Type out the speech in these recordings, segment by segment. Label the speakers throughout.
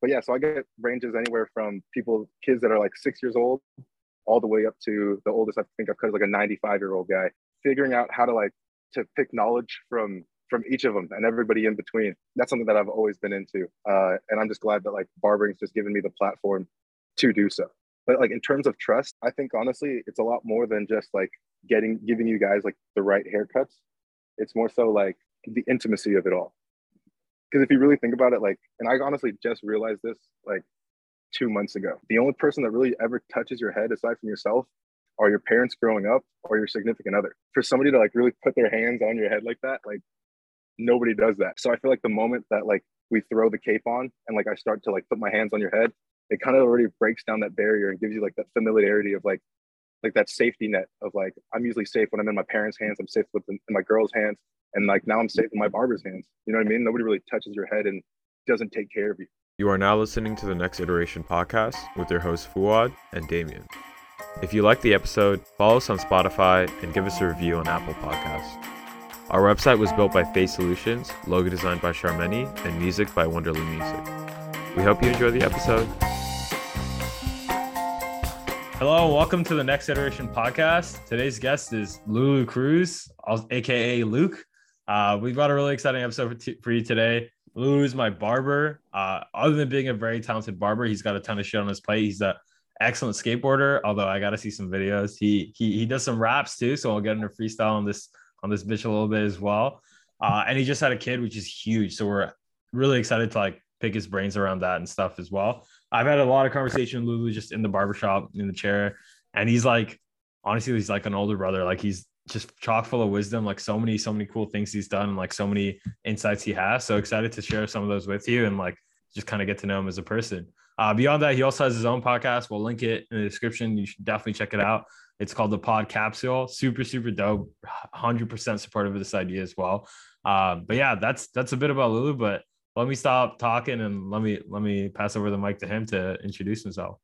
Speaker 1: but yeah, so I get ranges anywhere from people, kids that are like six years old, all the way up to the oldest I think I've cut is like a 95 year old guy. Figuring out how to like to pick knowledge from from each of them and everybody in between. That's something that I've always been into, uh, and I'm just glad that like barbering's just given me the platform to do so. But like in terms of trust, I think honestly, it's a lot more than just like getting giving you guys like the right haircuts. It's more so like the intimacy of it all. Because if you really think about it, like, and I honestly just realized this like two months ago. The only person that really ever touches your head aside from yourself are your parents growing up or your significant other. For somebody to like really put their hands on your head like that, like nobody does that. So I feel like the moment that like we throw the cape on and like I start to like put my hands on your head, it kind of already breaks down that barrier and gives you like that familiarity of like like that safety net of like I'm usually safe when I'm in my parents' hands, I'm safe with in my girl's hands, and like now I'm safe in my barber's hands. You know what I mean? Nobody really touches your head and doesn't take care of you.
Speaker 2: You are now listening to the Next Iteration podcast with your hosts Fuad and Damien. If you like the episode, follow us on Spotify and give us a review on Apple Podcasts. Our website was built by Face Solutions, logo designed by Charmeni, and music by Wonderly Music. We hope you enjoy the episode. Hello, welcome to the Next Iteration podcast. Today's guest is Lulu Cruz, aka Luke. Uh, we've got a really exciting episode for, t- for you today. Lulu is my barber. Uh, other than being a very talented barber, he's got a ton of shit on his plate. He's an excellent skateboarder. Although I got to see some videos. He he he does some raps too, so I'll get into freestyle on this on this bitch a little bit as well. Uh, and he just had a kid, which is huge. So we're really excited to like pick his brains around that and stuff as well. I've had a lot of conversation with Lulu just in the barbershop in the chair. And he's like, honestly, he's like an older brother. Like he's just chock full of wisdom, like so many, so many cool things he's done, and like so many insights he has. So excited to share some of those with you and like just kind of get to know him as a person. Uh, beyond that, he also has his own podcast. We'll link it in the description. You should definitely check it out. It's called the Podcapsule. Super, super dope. 100% supportive of this idea as well. Um, but yeah, that's that's a bit about Lulu. But let me stop talking and let me let me pass over the mic to him to introduce himself.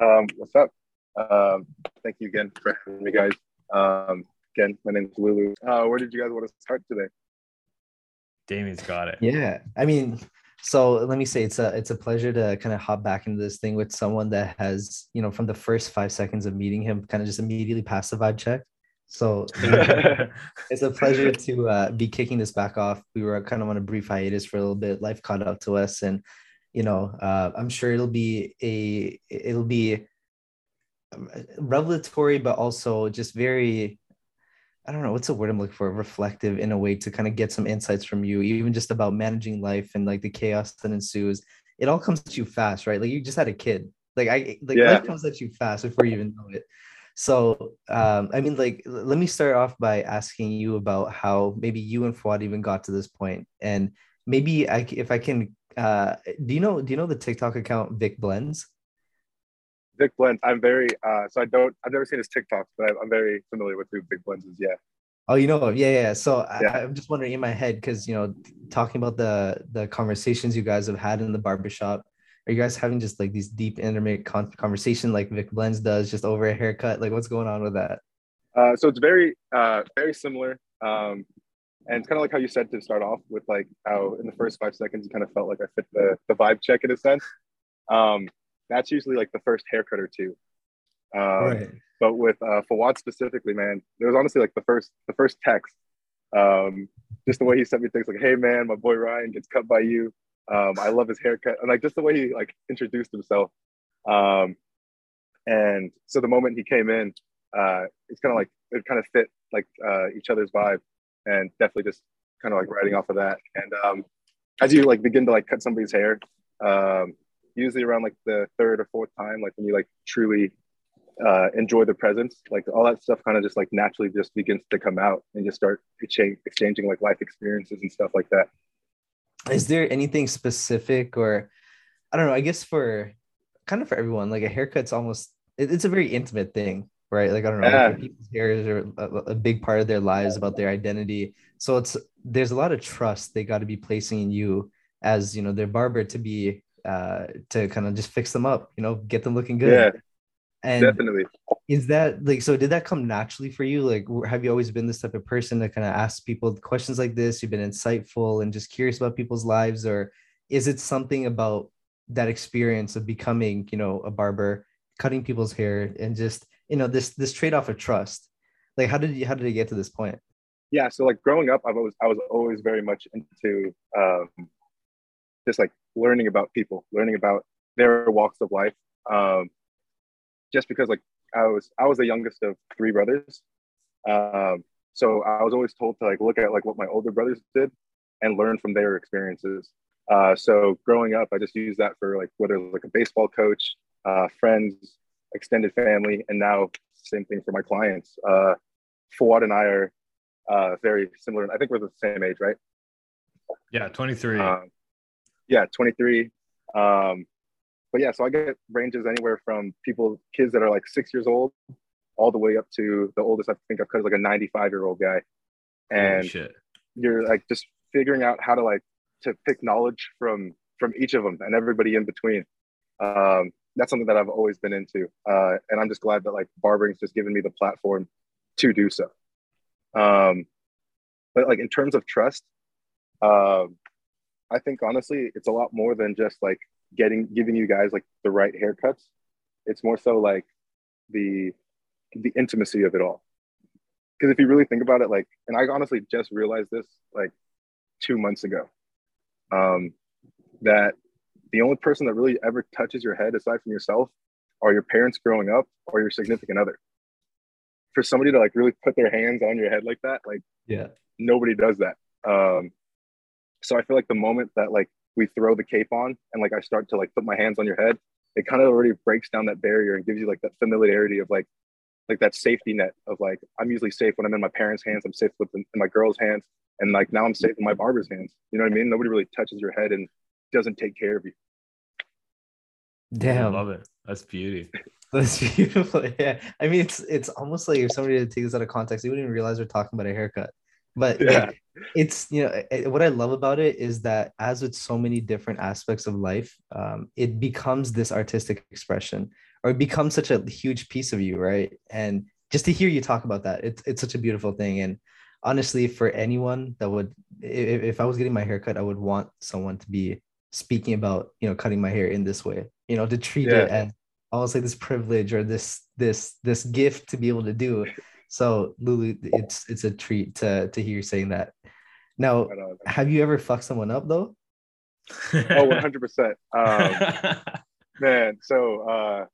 Speaker 1: Um, what's up? Um, thank you again for having me, guys. Um, again, my name is Lulu. Uh, where did you guys want to start today?
Speaker 2: Damien's got it.
Speaker 3: Yeah, I mean, so let me say it's a it's a pleasure to kind of hop back into this thing with someone that has you know from the first five seconds of meeting him kind of just immediately passed the vibe check so it's a pleasure to uh, be kicking this back off. We were kind of on a brief hiatus for a little bit. Life caught up to us, and you know, uh, I'm sure it'll be a it'll be revelatory, but also just very I don't know what's the word I'm looking for, reflective in a way to kind of get some insights from you, even just about managing life and like the chaos that ensues. It all comes at you fast, right? Like you just had a kid. Like I like yeah. life comes at you fast before you even know it. So, um, I mean, like, let me start off by asking you about how maybe you and Fuad even got to this point, and maybe I, if I can, uh, do you know, do you know the TikTok account Vic Blends?
Speaker 1: Vic Blends. I'm very, uh, so I don't, I've never seen his TikToks, but I'm, I'm very familiar with who Vic Blends is. Yeah.
Speaker 3: Oh, you know, yeah, yeah. So yeah. I, am just wondering in my head because you know, talking about the the conversations you guys have had in the barbershop, are you guys having just like these deep intimate con- conversation like Vic Blends does just over a haircut? Like what's going on with that?
Speaker 1: Uh, so it's very uh, very similar. Um, and it's kind of like how you said to start off with like how in the first five seconds you kind of felt like I fit the, the vibe check in a sense. Um, that's usually like the first haircut or two. Um, right. But with uh, Fuad specifically, man, it was honestly like the first the first text. Um, just the way he sent me things like, "Hey man, my boy Ryan gets cut by you. Um, I love his haircut and like just the way he like introduced himself. Um, and so the moment he came in, uh, it's kind of like it kind of fit like uh, each other's vibe, and definitely just kind of like riding off of that. And um, as you like begin to like cut somebody's hair, um, usually around like the third or fourth time, like when you like truly uh, enjoy the presence, like all that stuff kind of just like naturally just begins to come out and just start exchange, exchanging like life experiences and stuff like that
Speaker 3: is there anything specific or I don't know, I guess for kind of for everyone, like a haircut's almost it, it's a very intimate thing, right? Like I don't know, yeah. like people's hairs are a, a, big part of their lives about their identity. So it's there's a lot of trust they got to be placing in you as you know their barber to be uh to kind of just fix them up, you know, get them looking good.
Speaker 1: Yeah.
Speaker 3: And
Speaker 1: Definitely.
Speaker 3: is that like so? Did that come naturally for you? Like, have you always been this type of person that kind of asks people questions like this? You've been insightful and just curious about people's lives, or is it something about that experience of becoming, you know, a barber, cutting people's hair, and just you know this this trade off of trust? Like, how did you how did it get to this point?
Speaker 1: Yeah. So like growing up, i was always I was always very much into um, just like learning about people, learning about their walks of life. Um, just because like I was I was the youngest of three brothers. Um, so I was always told to like look at like what my older brothers did and learn from their experiences. Uh, so growing up, I just used that for like whether it was like a baseball coach, uh, friends, extended family, and now same thing for my clients. Uh, Fuad and I are uh, very similar. I think we're the same age, right?
Speaker 2: Yeah, 23.
Speaker 1: Um, yeah, 23. Um, but yeah, so I get ranges anywhere from people, kids that are like six years old, all the way up to the oldest I think I've cut is like a 95 year old guy. And
Speaker 2: shit.
Speaker 1: you're like just figuring out how to like to pick knowledge from from each of them and everybody in between. Um, that's something that I've always been into, uh, and I'm just glad that like barbering's just given me the platform to do so. Um, but like in terms of trust, um, I think honestly, it's a lot more than just like getting giving you guys like the right haircuts. It's more so like the the intimacy of it all. Because if you really think about it, like, and I honestly just realized this like two months ago, um, that the only person that really ever touches your head aside from yourself are your parents growing up or your significant other. For somebody to like really put their hands on your head like that, like
Speaker 3: Yeah.
Speaker 1: nobody does that. Um, so I feel like the moment that like we throw the cape on and like I start to like put my hands on your head, it kind of already breaks down that barrier and gives you like that familiarity of like like that safety net of like I'm usually safe when I'm in my parents' hands, I'm safe with in my girl's hands, and like now I'm safe in my barber's hands. You know what I mean? Nobody really touches your head and doesn't take care of you.
Speaker 2: I
Speaker 3: Damn.
Speaker 2: love it. That's beauty.
Speaker 3: That's beautiful. Yeah. I mean, it's it's almost like if somebody to take this out of context, they wouldn't even realize we're talking about a haircut. But
Speaker 1: Yeah.
Speaker 3: like, it's you know eh, what I love about it is that as with so many different aspects of life, um, it becomes this artistic expression, or it becomes such a huge piece of you, right? And just to hear you talk about that, it's it's such a beautiful thing. And honestly, for anyone that would, if, if I was getting my haircut, I would want someone to be speaking about you know cutting my hair in this way, you know, to treat it
Speaker 1: Yeah.
Speaker 3: as almost like this privilege or this this this gift to be able to do. So Lulu, it's it's a treat to to hear you saying that. Now, have you ever fucked someone up though?
Speaker 1: oh, 100%. Um, man, so uh,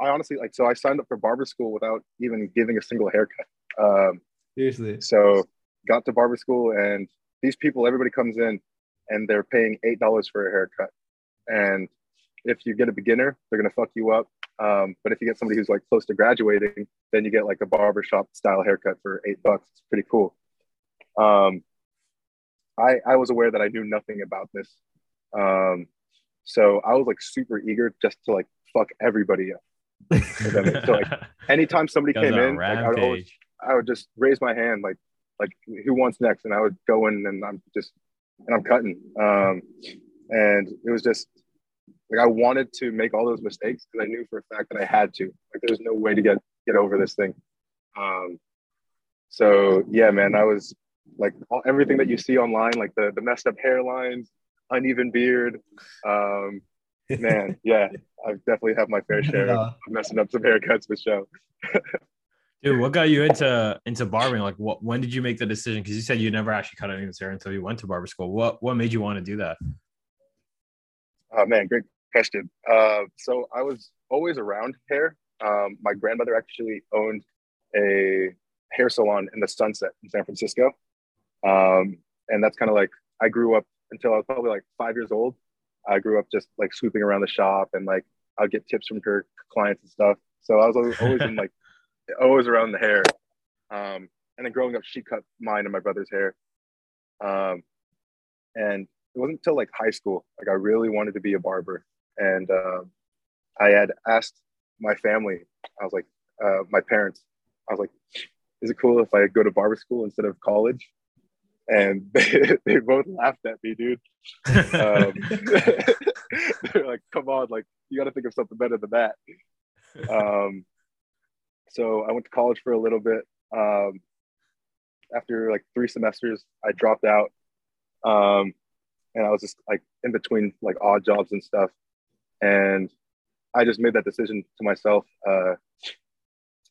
Speaker 1: I honestly like, so I signed up for barber school without even giving a single haircut. Um,
Speaker 3: Seriously.
Speaker 1: So got to barber school and these people, everybody comes in and they're paying eight dollars for a haircut. And if you get a beginner, they're gonna fuck you up. Um, but if you get somebody who's like close to graduating, then you get like a barbershop style haircut for eight bucks. It's pretty cool. Um, I I was aware that I knew nothing about this. Um, so I was like super eager just to like fuck everybody up. so, like, Anytime somebody came in, like, I would always. I would just raise my hand like like who wants next, and I would go in and I'm just and I'm cutting. Um, and it was just like I wanted to make all those mistakes because I knew for a fact that I had to. Like there's no way to get get over this thing. Um, so yeah, man, I was like all, everything that you see online, like the the messed up hairlines, uneven beard. Um, man, yeah, I definitely have my fair share of messing up some haircuts for sure.
Speaker 2: Dude, what got you into into barbering? Like, what? When did you make the decision? Because you said you never actually cut anyone's hair until you went to barber school. What What made you want to do that?
Speaker 1: Oh man, great question. Uh, so I was always around hair. Um, my grandmother actually owned a hair salon in the Sunset in San Francisco, um, and that's kind of like I grew up until I was probably like five years old. I grew up just like swooping around the shop and like I'd get tips from her clients and stuff. So I was always, always in like always around the hair. Um, and then growing up, she cut mine and my brother's hair. Um, and it wasn't until like high school, like I really wanted to be a barber. And um, I had asked my family, I was like, uh, my parents, I was like, is it cool if I go to barber school instead of college? And they, they both laughed at me, dude. Um, they're like, come on, like, you got to think of something better than that. Um, so I went to college for a little bit. Um, after like three semesters, I dropped out. Um, and I was just like in between like odd jobs and stuff. And I just made that decision to myself uh,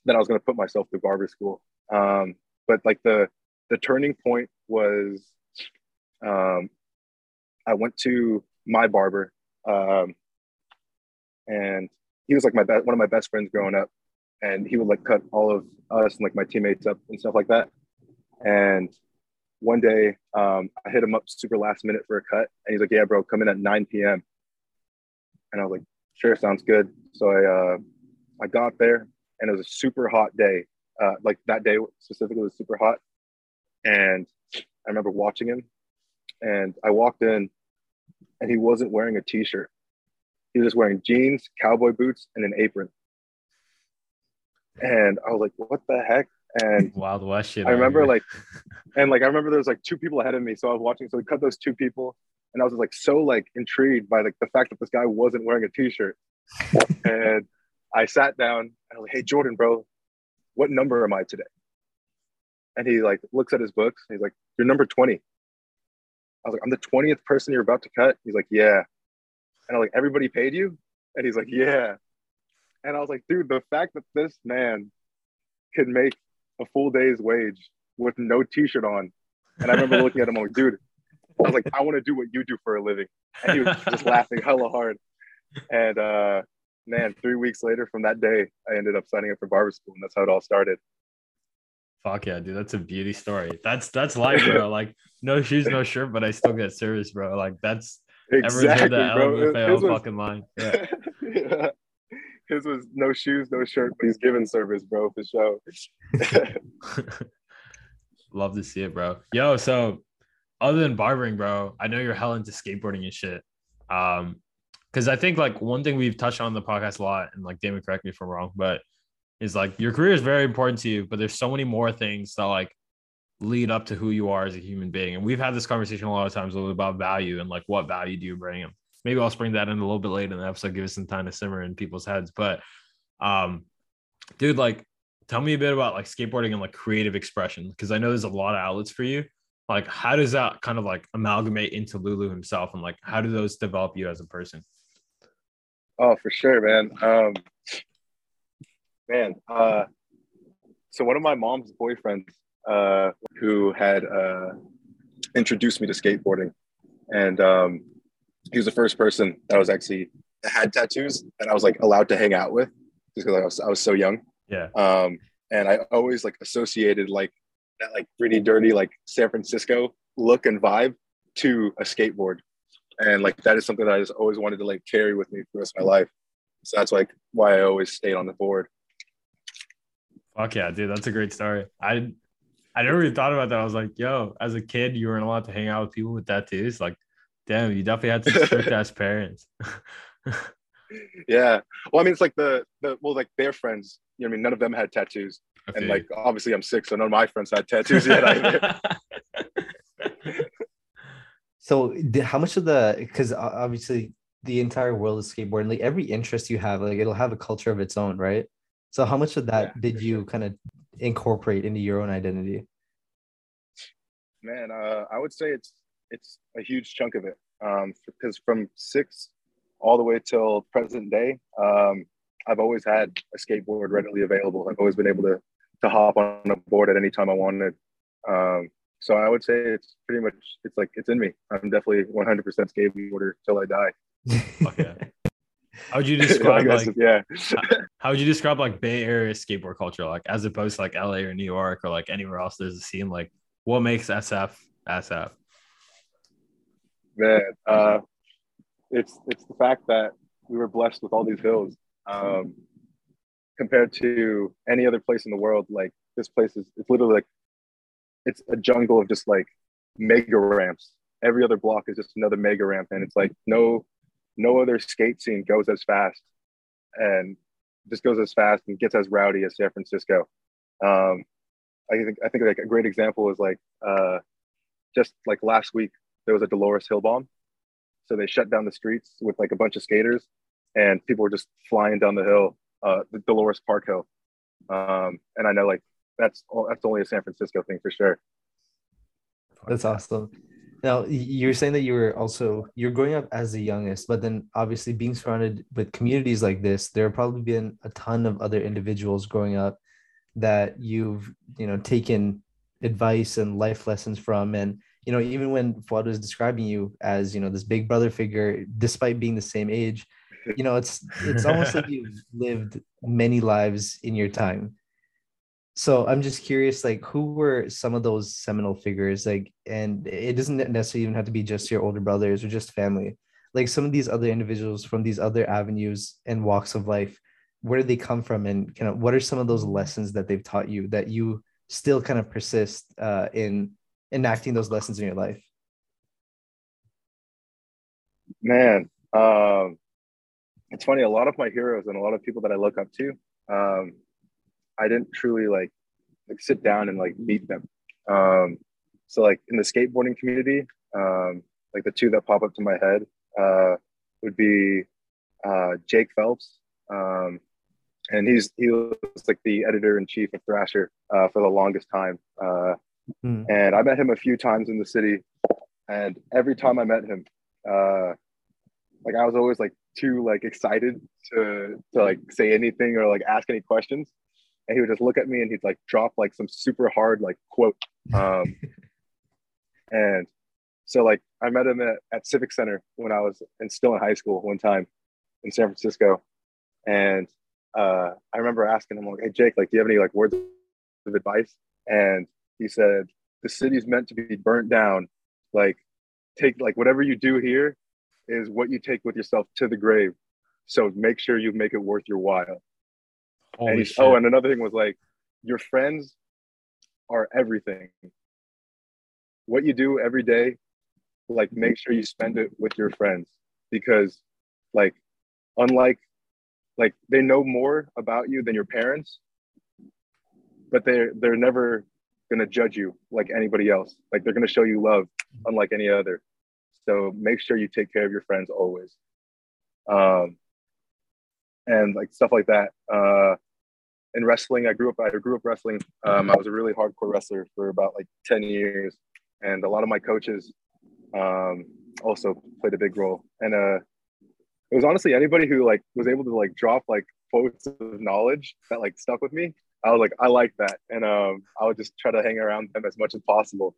Speaker 1: that I was going to put myself through barber school. Um, but like the the turning point was um, I went to my barber, um, and he was like my one of my best friends growing up, and he would like cut all of us and like my teammates up and stuff like that. And one day, um, I hit him up super last minute for a cut, and he's like, "Yeah, bro, come in at 9 p.m." And I was like, "Sure, sounds good." So I uh, I got there, and it was a super hot day. Uh, like that day specifically was super hot, and I remember watching him, and I walked in, and he wasn't wearing a t-shirt. He was just wearing jeans, cowboy boots, and an apron. And I was like, "What the heck?" And
Speaker 2: Wild West shit.
Speaker 1: I remember like, and like I remember there was like two people ahead of me, so I was watching. So we cut those two people, and I was like so like intrigued by like the fact that this guy wasn't wearing a t-shirt. and I sat down and I was like, "Hey Jordan, bro, what number am I today?" And he like looks at his books. And he's like, "You're number 20." I was like, "I'm the 20th person you're about to cut." He's like, "Yeah." And I'm like, "Everybody paid you?" And he's like, "Yeah." And I was like, "Dude, the fact that this man could make a full day's wage with no t-shirt on. And I remember looking at him I'm like, dude, I was like, I want to do what you do for a living. And he was just laughing hella hard. And uh man, three weeks later from that day, I ended up signing up for barber school, and that's how it all started.
Speaker 2: Fuck yeah, dude. That's a beauty story. That's that's life, bro. Like no shoes, no shirt, but I still get service, bro. Like that's everyone's heard that LMFAO
Speaker 1: His was,
Speaker 2: fucking line. Yeah.
Speaker 1: yeah. His was no shoes, no shirt, but he's giving service, bro, for sure.
Speaker 2: Love to see it, bro. Yo, so other than barbering, bro, I know you're hell into skateboarding and shit. Um, because I think like one thing we've touched on the podcast a lot, and like Damien, correct me if I'm wrong, but is like your career is very important to you, but there's so many more things that like lead up to who you are as a human being. And we've had this conversation a lot of times about value and like what value do you bring them. Maybe I'll spring that in a little bit later in the episode, give us some time to simmer in people's heads. But um, dude, like tell me a bit about like skateboarding and like creative expression because I know there's a lot of outlets for you. Like, how does that kind of like amalgamate into Lulu himself, and like how do those develop you as a person?
Speaker 1: Oh, for sure, man. Um, man, uh, so one of my mom's boyfriends uh, who had uh, introduced me to skateboarding, and um, he was the first person that was actually had tattoos that I was like allowed to hang out with, just because I was I was so young.
Speaker 2: Yeah.
Speaker 1: Um, and I always like associated like that like pretty dirty like San Francisco look and vibe to a skateboard. And like that is something that I just always wanted to like carry with me for the rest of my life. So that's like why I always stayed on the board.
Speaker 2: Fuck yeah, dude. That's a great story. I I never even thought about that. I was like, yo, as a kid, you weren't allowed to hang out with people with tattoos. Like, damn, you definitely had some strict ass parents.
Speaker 1: yeah. Well, I mean, it's like the the well, like their friends. You know, what I mean, none of them had tattoos,
Speaker 2: I
Speaker 1: and
Speaker 2: feel
Speaker 1: like obviously I'm sick, so none of my friends had tattoos yet either.
Speaker 3: So, the- how much of the because obviously the entire world is skateboarding. Like every interest you have, like it'll have a culture of its own, right? So, how much of that
Speaker 1: Yeah,
Speaker 3: did
Speaker 1: for
Speaker 3: you kind of incorporate into your own identity?
Speaker 1: Man, uh, I would say it's it's a huge chunk of it. Um, because from six all the way till present day, um, I've always had a skateboard readily available. I've always been able to to hop on a board at any time I wanted. Um, so I would say it's pretty much it's like it's in me. I'm definitely 100% skateboarder till I die.
Speaker 2: Fuck. How would you describe
Speaker 1: guess,
Speaker 2: like
Speaker 1: yeah.
Speaker 2: how would you describe like Bay Area skateboard culture, like as opposed to like LA or New York or like anywhere else there's a scene? Like what makes SF SF?
Speaker 1: man uh it's it's the fact that we were blessed with all these hills um compared to any other place in the world. Like this place is it's literally like it's a jungle of just like mega ramps. Every other block is just another mega ramp and it's like no no other skate scene goes as fast and just goes as fast and gets as rowdy as san francisco. Um i think i think like a great example is like uh just like last week there was a Dolores Hill bomb. So they shut down the streets with like a bunch of skaters and people were just flying down the hill uh, the Dolores Park Hill, um, and I know like that's that's only a San Francisco thing for sure.
Speaker 3: That's awesome. Now you're saying that you were also you're growing up as the youngest, but then obviously being surrounded with communities like this, there have probably been a ton of other individuals growing up that you've you know taken advice and life lessons from and you know even when Fuad was describing you as you know this big brother figure despite being the same age you know it's it's almost like you've lived many lives in your time. So i'm just curious like who were some of those seminal figures? Like and it doesn't necessarily even have to be just your older brothers or just family. Like some of these other individuals from these other avenues and walks of life where did they come from? And kind of what are some of those lessons that they've taught you that you still kind of persist uh, in enacting those lessons in your life
Speaker 1: man um, it's funny a lot of my heroes and a lot of people that i look up to um, i didn't truly like like sit down and like meet them um, so like in the skateboarding community um, like the two that pop up to my head uh, would be uh, jake phelps um, and he's he was like the editor in chief of Thrasher uh, for the longest time. Mm. And I met him a few times in the city, and every time I met him, uh, like I was always like too like excited to to like say anything or like ask any questions, and he would just look at me and he'd like drop like some super hard like quote. Um, and so like I met him at, at Civic Center when I was in, still in high school one time in San Francisco, and uh, I remember asking him, like, "Hey Jake, like, do you have any like words of advice?" And he said, "The city's meant to be burnt down. Like, take like whatever you do here is what you take with yourself to the grave. So make sure you make it worth your while." Holy and oh, and another thing was like, your friends are everything. What you do every day, like, make sure you spend it with your friends because, like, unlike like they know more about you than your parents but they're they're never going to judge you like anybody else. Like they're going to show you love unlike any other. So make sure you take care of your friends always. Um and like stuff like that. Uh in wrestling i grew up i grew up wrestling. Um i was a really hardcore wrestler for about like 10 years. And a lot of my coaches um also played a big role. And uh it was honestly anybody who like was able to like drop like quotes of knowledge that like stuck with me. I was like, I like that, and um, I would just try to hang around them as much as possible.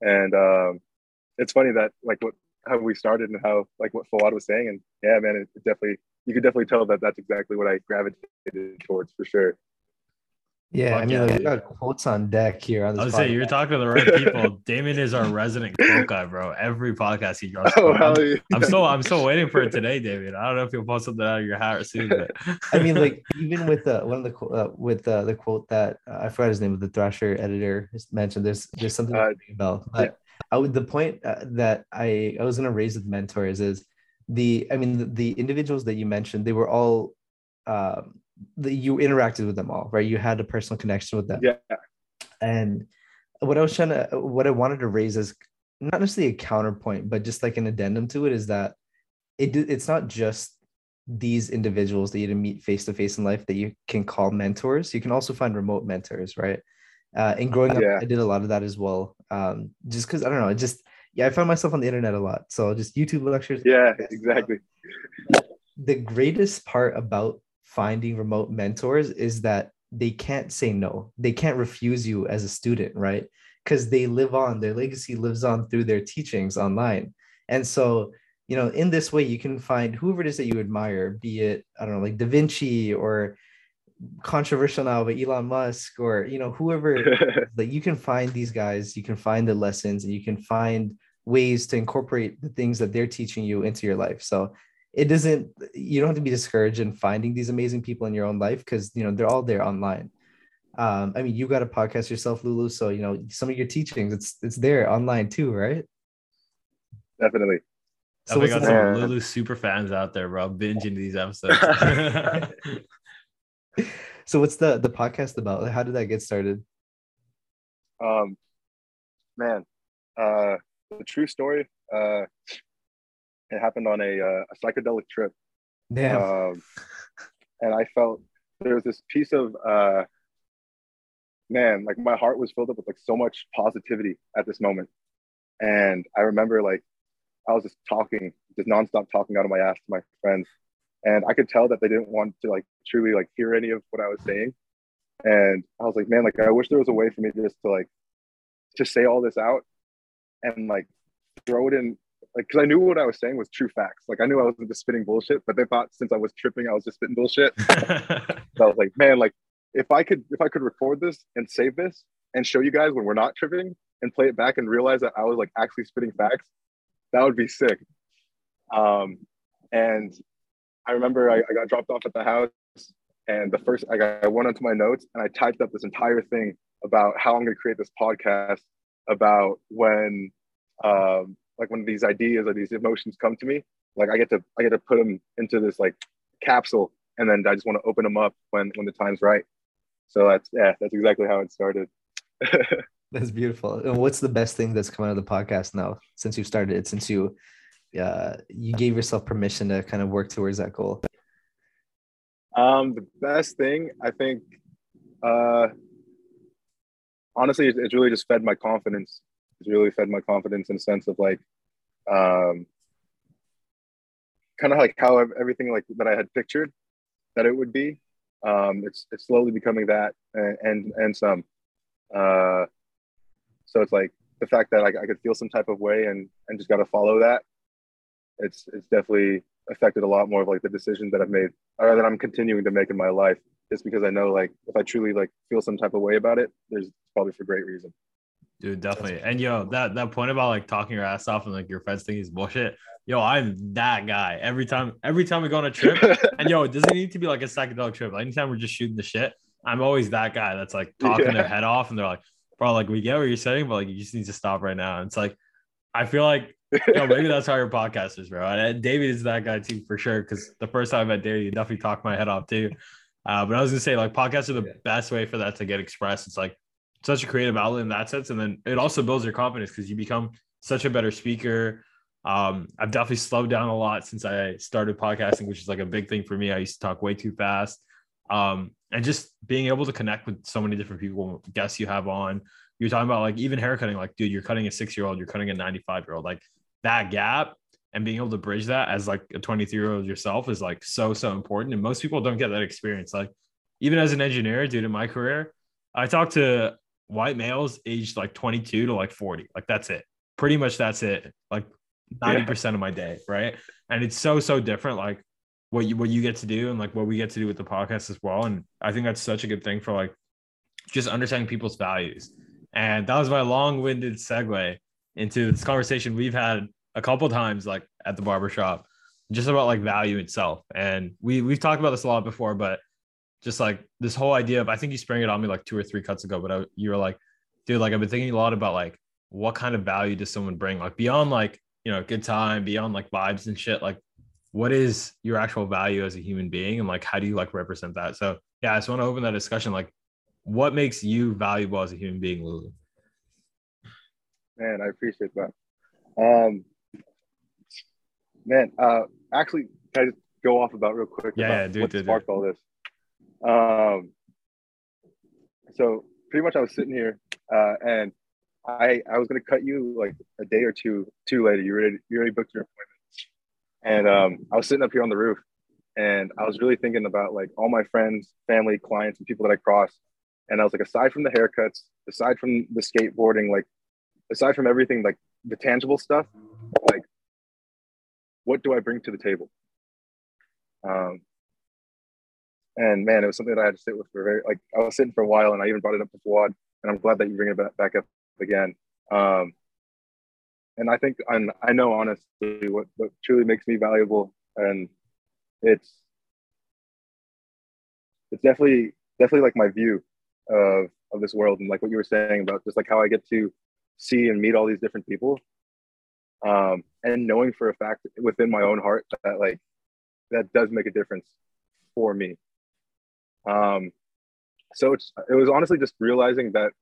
Speaker 1: And um, it's funny that like what how we started and how like what Fuad was saying, and yeah, man, it, it definitely you could definitely tell that that's exactly what I gravitated towards for sure.
Speaker 3: Yeah, Fuck I mean, yeah, like, we got quotes on deck here. On this
Speaker 2: I was saying you're talking to the right people. Damien is our resident quote guy, bro. Every podcast he drops. Oh, I'm, yeah. I'm still I'm still waiting for it today, David. I don't know if you'll pull something out of your hat soon, but
Speaker 3: I mean, like even with the one of the uh, with uh, the quote that uh, I forgot his name, but the Thrasher editor mentioned. There's there's something uh, about. But yeah. I would the point uh, that I I was gonna raise with mentors is the I mean the, the individuals that you mentioned they were all. Um, the, you interacted with them all, right? You had a personal connection with them.
Speaker 1: Yeah.
Speaker 3: And what I was trying to, what I wanted to raise is not necessarily a counterpoint, but just like an addendum to it is that it it's not just these individuals that you meet face to face in life that you can call mentors. You can also find remote mentors, right? Uh, and growing up, yeah. I did a lot of that as well. Um, just because I don't know, it just yeah, I found myself on the internet a lot. So just YouTube lectures.
Speaker 1: Yeah, exactly.
Speaker 3: The greatest part about finding remote mentors is that they can't say no. They can't refuse you as a student, right? Because they live on, their legacy lives on through their teachings online. And so, you know, in this way, you can find whoever it is that you admire, be it, I don't know, like Da Vinci or controversial now, but Elon Musk or, you know, whoever, like you can find these guys, you can find the lessons and you can find ways to incorporate the things that they're teaching you into your life. So it doesn't you don't have to be discouraged in finding these amazing people in your own life because you know they're all there online. Um i mean you got a podcast yourself lulu so you know some of your teachings it's it's there online too right?
Speaker 1: Definitely.
Speaker 2: So we got some uh, lulu super fans out there bro binging these episodes.
Speaker 3: So what's the the podcast about? How did that get started?
Speaker 1: Um man uh the true story uh it happened on a, uh, a psychedelic trip.
Speaker 3: Damn. Um,
Speaker 1: and I felt there was this piece of uh, man, like my heart was filled up with like so much positivity at this moment. And I remember like I was just talking, just nonstop talking out of my ass to my friends. And I could tell that they didn't want to like truly like hear any of what I was saying. And I was like, man, like I wish there was a way for me just to like to say all this out and like throw it in like because I knew what I was saying was true facts. Like I knew I wasn't just spitting bullshit, but they thought since I was tripping, I was just spitting bullshit. so I was like, man, like if I could if I could record this and save this and show you guys when we're not tripping and play it back and realize that I was like actually spitting facts, that would be sick. Um, and I remember I, I got dropped off at the house, and the first I, got, I went onto my notes and I typed up this entire thing about how I'm going to create this podcast about when um, like when these ideas or these emotions come to me, like I get to I get to put them into this like capsule, and then I just want to open them up when when the time's right. So that's yeah, that's exactly how it started.
Speaker 3: that's beautiful. And what's the best thing that's come out of the podcast now since you started it? Since you uh, you gave yourself permission to kind of work towards that goal.
Speaker 1: Um, the best thing I think, uh, honestly, it's really just fed my confidence it's really fed my confidence in a sense of like um, kind of like how everything like that I had pictured that it would be. Um, it's it's slowly becoming that and and, and some. Uh, so it's like the fact that I, I could feel some type of way and and just got to follow that. It's it's definitely affected a lot more of like the decisions that I've made or that I'm continuing to make in my life. Just because I know like if I truly like feel some type of way about it, there's probably for great reason.
Speaker 2: Dude, definitely. And yo, that that point about like talking your ass off and like your friends think he's bullshit. Yo, I'm that guy. Every time, every time we go on a trip, and yo, it doesn't need to be like a psychedelic trip. Like anytime we're just shooting the shit, I'm always that guy that's like talking yeah. their head off, and they're like, "Bro, like we get what you're saying, but like you just need to stop right now." And it's like, I feel like, yo, maybe that's how your podcast is, bro. And David is that guy too for sure. Because the first time I met David, you definitely talked my head off too. Uh, but I was gonna say, like, podcasts are the yeah. best way for that to get expressed. It's like such a creative outlet in that sense. And then it also builds your confidence because you become such a better speaker. Um, I've definitely slowed down a lot since I started podcasting, which is like a big thing for me. I used to talk way too fast. Um, and just being able to connect with so many different people, guests you have on. You're talking about like even haircutting, like, dude, you're cutting a six year old, you're cutting a 95 year old. Like that gap and being able to bridge that as like a 23 year old yourself is like so, so important. And most people don't get that experience. Like, even as an engineer, dude, in my career, I talked to white males aged like 22 to like 40. Like that's it. Pretty much that's it. Like 90% yeah. of my day, right? And it's so so different like what you what you get to do and like what we get to do with the podcast as well. And I think that's such a good thing for like just understanding people's values. And that was my long-winded segue into this conversation we've had a couple times like at the barbershop just about like value itself. And we we've talked about this a lot before, but just like this whole idea of I think you sprang it on me like two or three cuts ago, but I, you were like, dude, like I've been thinking a lot about like what kind of value does someone bring, like beyond like you know good time, beyond like vibes and shit, like what is your actual value as a human being, and like how do you like represent that? So yeah, I just want to open that discussion. Like, what makes you valuable as a human being, Lulu?
Speaker 1: Man, I appreciate that. Um, man, uh, actually, can I just go off about real quick?
Speaker 2: Yeah, yeah, dude,
Speaker 1: what
Speaker 2: dude,
Speaker 1: sparked
Speaker 2: dude.
Speaker 1: all this? Um, so pretty much I was sitting here uh, and I I was gonna cut you like a day or two too later. You already you already booked your appointment, and um, I was sitting up here on the roof, and I was really thinking about like all my friends, family, clients, and people that I cross, and I was like, aside from the haircuts, aside from the skateboarding, like aside from everything, like the tangible stuff, like what do I bring to the table? Um, and man, it was something that I had to sit with for very like I was sitting for a while, and I even brought it up to Fuad, and I'm glad that you bring it back up again. Um, and I think and I know honestly what what truly makes me valuable, and it's it's definitely definitely like my view of of this world, and like what you were saying about just like how I get to see and meet all these different people, um, and knowing for a fact within my own heart that like that does make a difference for me um, so it's it was honestly just realizing that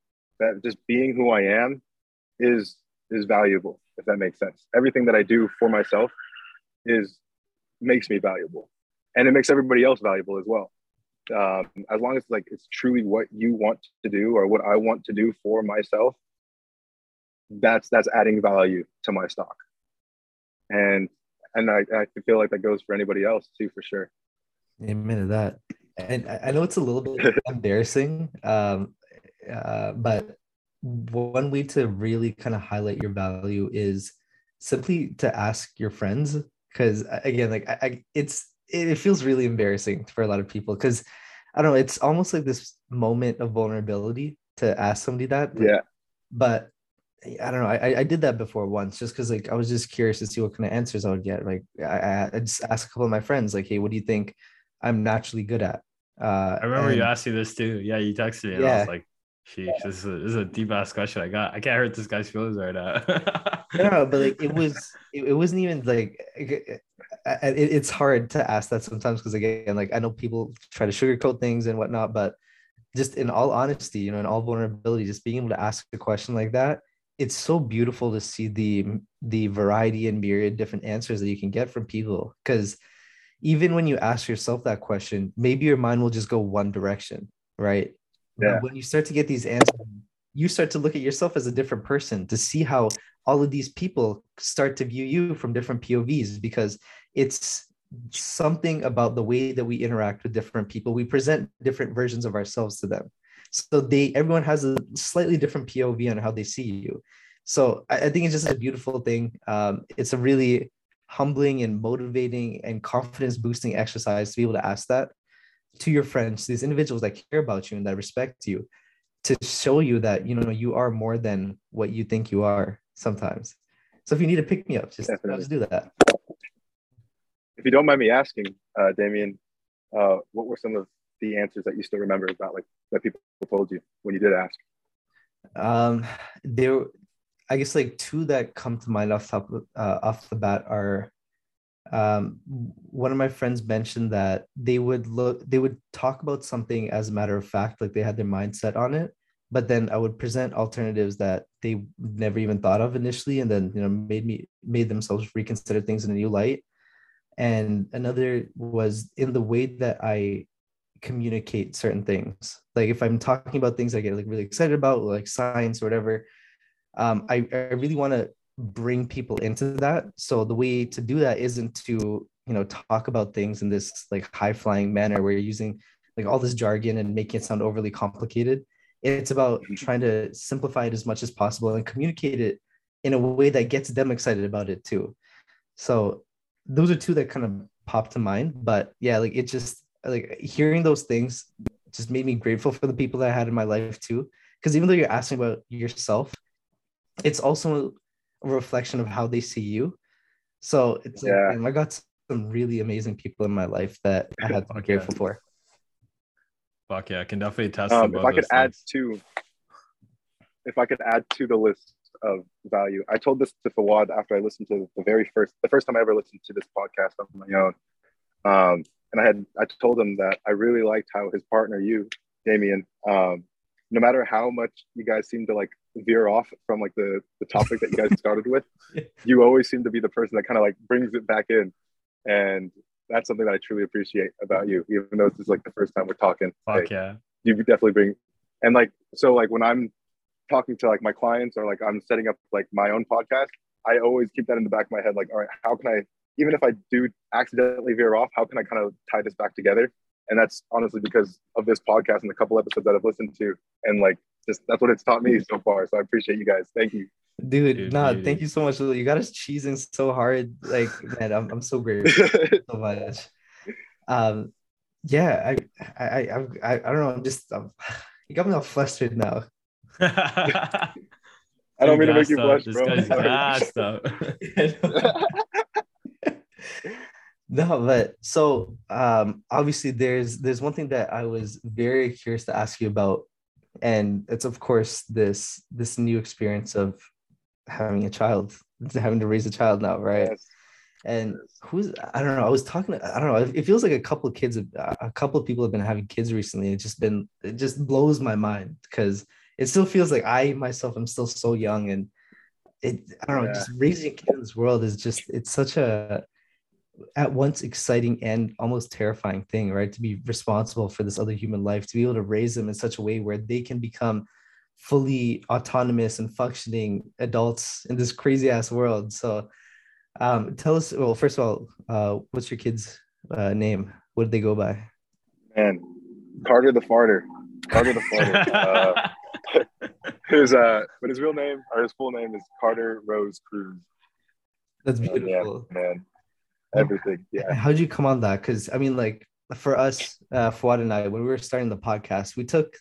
Speaker 1: that just being who I am is is valuable, if that makes sense. Everything that I do for myself is makes me valuable, and it makes everybody else valuable as well. um, as long as like it's truly what you want to do or what I want to do for myself, that's that's adding value to my stock. And and I, I feel like that goes for anybody else too, for sure.
Speaker 3: Amen to that. And I know it's a little bit embarrassing, um, uh, but one way to really kind of highlight your value is simply to ask your friends. Because again, like I, I, it's it feels really embarrassing for a lot of people because I don't know, it's almost like this moment of vulnerability to ask somebody that.
Speaker 1: Yeah.
Speaker 3: But I don't know. I, I did that before once just because like I was just curious to see what kind of answers I would get. Like I, I just asked a couple of my friends, like, hey, what do you think I'm naturally good at?
Speaker 2: Uh, I remember and, you asked me this too. Yeah, you texted me and yeah. I was like, sheesh, this is a, this is a deep ass question. I got I can't hurt this guy's feelings right now.
Speaker 3: no, but like it was it, it wasn't even like it, it, it's hard to ask that sometimes because again, like I know people try to sugarcoat things and whatnot, but just in all honesty, you know, in all vulnerability, just being able to ask a question like that it's so beautiful to see the the variety and myriad different answers that you can get from people because even when you ask yourself that question maybe your mind will just go one direction right
Speaker 1: yeah.
Speaker 3: When you start to get these answers you start to look at yourself as a different person to see how all of these people start to view you from different povs because it's something about the way that we interact with different people we present different versions of ourselves to them so they everyone has a slightly different POV on how they see you. So I, I think it's just a beautiful thing. Um, it's a really humbling and motivating and confidence boosting exercise to be able to ask that to your friends, these individuals that care about you and that respect you, to show you that you know you are more than what you think you are sometimes. So if you need to pick me up, just, just do that.
Speaker 1: If you don't mind me asking, uh, Damien, uh, what were some of the answers that you still remember about like that people told you when you did ask?
Speaker 3: Um, there, I guess like two that come to mind off top uh, off the bat are, um, one of my friends mentioned that they would look, they would talk about something as a matter of fact, like they had their mindset on it, but then I would present alternatives that they never even thought of initially, and then you know made me made themselves reconsider things in a new light. And another was in the way that I communicate certain things. Like if I'm talking about things I get like really excited about, like science or whatever, um, I, I really want to bring people into that. So the way to do that isn't to, you know, talk about things in this like high flying manner where you're using like all this jargon and making it sound overly complicated. It's about mm-hmm. trying to simplify it as much as possible and communicate it in a way that gets them excited about it too. So those are two that kind of pop to mind. But yeah, like it just like hearing those things just made me grateful for the people that I had in my life too. Because even though you're asking about yourself, it's also a reflection of how they see you. So it's like, yeah. I got some really amazing people in my life that I had to be grateful for.
Speaker 2: Fuck yeah, I can definitely test.
Speaker 1: Um, if I could add to, if I could add to the list of value, I told this to Fuad after I listened to the very first, the first time I ever listened to this podcast on my own. Um, and I had I told him that I really liked how his partner, you, Damien, um, no matter how much you guys seem to like veer off from like the the topic that you guys started with, you always seem to be the person that kind of like brings it back in, and that's something that I truly appreciate about you. Even though this is like the first time we're talking,
Speaker 2: Fuck yeah,
Speaker 1: you definitely bring, and like so like when I'm talking to like my clients or like I'm setting up like my own podcast, I always keep that in the back of my head. Like, all right, how can I even if I do accidentally veer off, how can I kind of tie this back together? And that's honestly because of this podcast and the couple episodes that I've listened to. And like, just that's what it's taught me so far. So I appreciate you guys. Thank you.
Speaker 3: Dude, dude nah, dude. thank you so much. You got us cheesing so hard. Like, man, I'm, I'm so grateful so much. Um, yeah, I, I, I, I, I don't know. I'm just, I'm, you got me all flustered now.
Speaker 1: I don't mean to make you blush, bro. This guy's up.
Speaker 3: no but so um obviously there's there's one thing that i was very curious to ask you about and it's of course this this new experience of having a child having to raise a child now right yes. and who's i don't know i was talking To, i don't know it feels like a couple of kids a couple of people have been having kids recently it's just been it just blows my mind because it still feels like i myself am still so young and it i don't know yeah. just raising a kid in this world is just it's such a at once exciting and almost terrifying thing, right? To be responsible for this other human life, to be able to raise them in such a way where they can become fully autonomous and functioning adults in this crazy ass world. So, um, tell us. Well, first of all, uh, what's your kid's uh, name? What did they go by?
Speaker 1: Man, Carter the Farter. Carter the Farter. uh, his uh, but his real name or his full name is Carter Rose Cruz.
Speaker 3: That's
Speaker 1: Uh,
Speaker 3: beautiful.
Speaker 1: yeah, man. Everything. Yeah.
Speaker 3: How'd you come on that? Because I mean, like for us, uh, Fuad and I, when we were starting the podcast, we took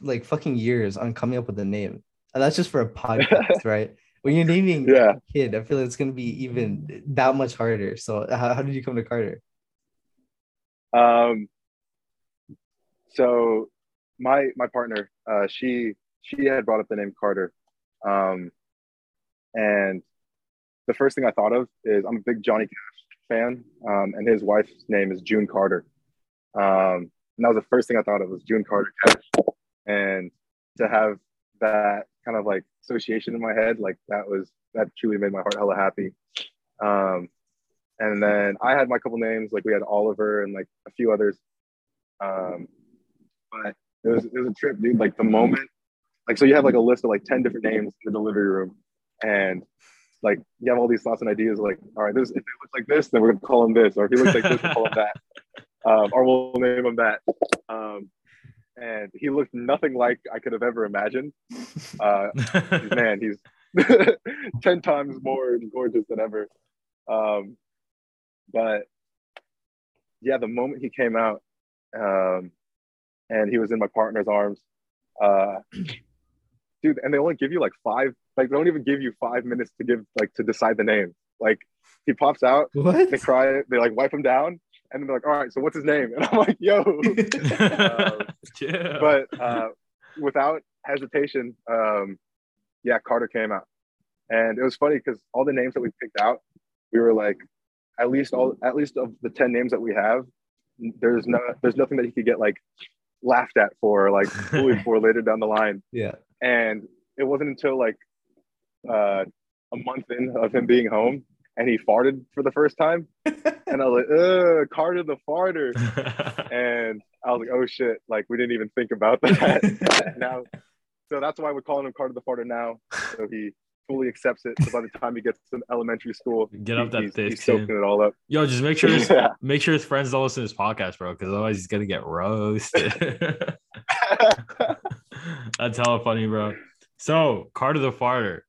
Speaker 3: like fucking years on coming up with a name, and that's just for a podcast, right? When you're naming
Speaker 1: Yeah.
Speaker 3: a kid, I feel like it's gonna be even that much harder. So, how, how did you come to Carter?
Speaker 1: Um, so my my partner, uh, she she had brought up the name Carter, um, and the first thing I thought of is I'm a big Johnny Cash fan, um, and his wife's name is June Carter, um, and that was the first thing I thought of was June Carter Cash, and to have that kind of like association in my head, like that was that truly made my heart hella happy. Um, and then I had my couple names, like we had Oliver and like a few others. Um, but it was it was a trip, dude. Like the moment, like so you have like a list of like 10 different names in the delivery room, and like you have all these thoughts and ideas like, all right, this if it looks like this, then we're gonna call him this, or if he looks like this, we'll call him that. Um, or we'll name him that. Um, and he looked nothing like I could have ever imagined. Uh, man, he's 10 times more gorgeous than ever. Um, but yeah, the moment he came out um, and he was in my partner's arms, uh, dude, and they only give you like five, like they don't even give you five minutes to give, like to decide the name. Like he pops out,
Speaker 3: What?
Speaker 1: they cry, they like wipe him down, and then they're like, all right, so what's his name? And I'm like, yo. Um,
Speaker 2: yeah.
Speaker 1: but uh, without hesitation, um, yeah, Carter came out, and it was funny because all the names that we picked out, we were like, at least all, at least of the ten names that we have, there's no, there's nothing that he could get like laughed at for, or, like bullied for later down the line.
Speaker 3: Yeah.
Speaker 1: And it wasn't until like uh, a month in of him being home, and he farted for the first time, and I was like, "Ugh, Carter the farter." and I was like, oh shit, like we didn't even think about that now. So that's why we're calling him Carter the Farter now. So he fully accepts it. So by the time he gets to elementary school,
Speaker 2: Get up
Speaker 1: he-
Speaker 2: that
Speaker 1: he's,
Speaker 2: thick,
Speaker 1: he's soaking it all up.
Speaker 2: Yo, just make sure his,
Speaker 1: Yeah.
Speaker 2: make sure his friends don't listen to his podcast, bro, because otherwise he's gonna get roasted. That's hella funny, bro. So Carter the Farter,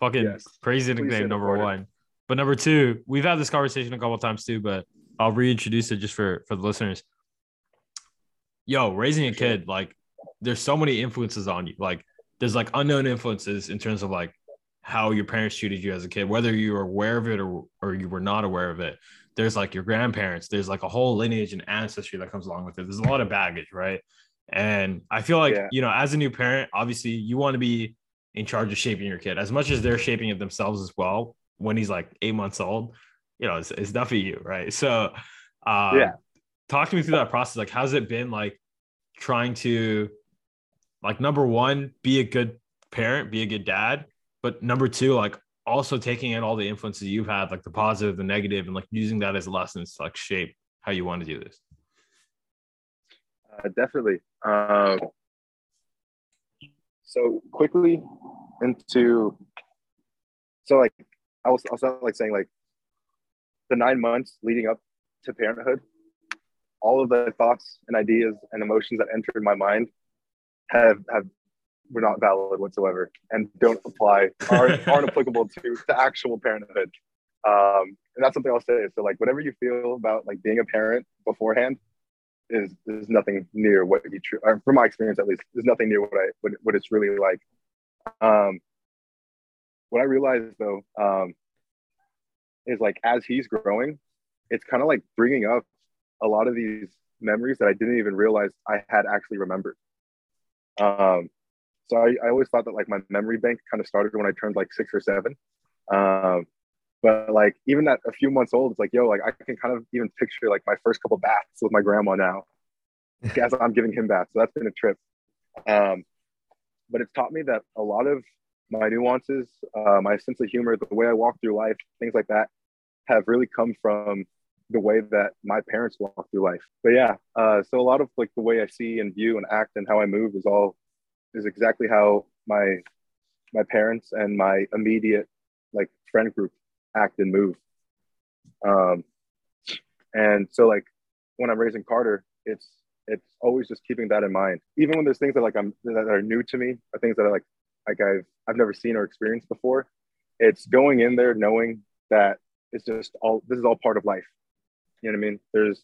Speaker 2: fucking
Speaker 1: Yes.
Speaker 2: crazy
Speaker 1: Please
Speaker 2: nickname number one. But number two, we've had this conversation a couple of times too, but I'll reintroduce it just for for the listeners. Yo, raising a kid, like there's so many influences on you. Like there's like unknown influences in terms of like how your parents treated you as a kid, whether you were aware of it or or you were not aware of it. There's like your grandparents, there's like a whole lineage and ancestry that comes along with it. There's a lot of baggage, right? And I feel like,
Speaker 1: Yeah.
Speaker 2: you know, as a new parent, obviously you want to be in charge of shaping your kid as much as they're shaping it themselves as well when he's like eight months old, you know, it's, it's definitely you, right? So, um,
Speaker 1: Yeah.
Speaker 2: talk to me through that process. Like, how's it been like trying to, like, number one, be a good parent, be a good dad, but number two, like, also taking in all the influences you've had, like the positive, the negative, and like using that as lessons to like shape how you want to do this.
Speaker 1: Uh, definitely. Um, so quickly into so like I was also like saying like the nine months leading up to parenthood, all of the thoughts and ideas and emotions that entered my mind have have were not valid whatsoever and don't apply aren't, aren't applicable to, to actual parenthood. Um, and that's something I'll say. So like whatever you feel about like being a parent beforehand, is is nothing near what you true from my experience at least is nothing near what I what, what it's really like. Um, what I realized though um, is like as he's growing, it's kind of like bringing up a lot of these memories that I didn't even realize I had actually remembered. Um, so I, I always thought that like my memory bank kind of started when I turned like six or seven. Um, but like even at a few months old, it's like, yo, like I can kind of even picture like my first couple baths with my grandma now as I'm giving him baths. So that's been a trip. Um, but it's taught me that a lot of my nuances, uh, my sense of humor, the way I walk through life, things like that, have really come from the way that my parents walk through life. But yeah, uh, so a lot of like the way I see and view and act and how I move is all is exactly how my my parents and my immediate like friend group act and move. Um, and so like when I'm raising Carter, it's it's always just keeping that in mind. Even when there's things that like I'm that are new to me, or things that are like like I've I've never seen or experienced before. It's going in there knowing that it's just all this is all part of life. You know what I mean? There's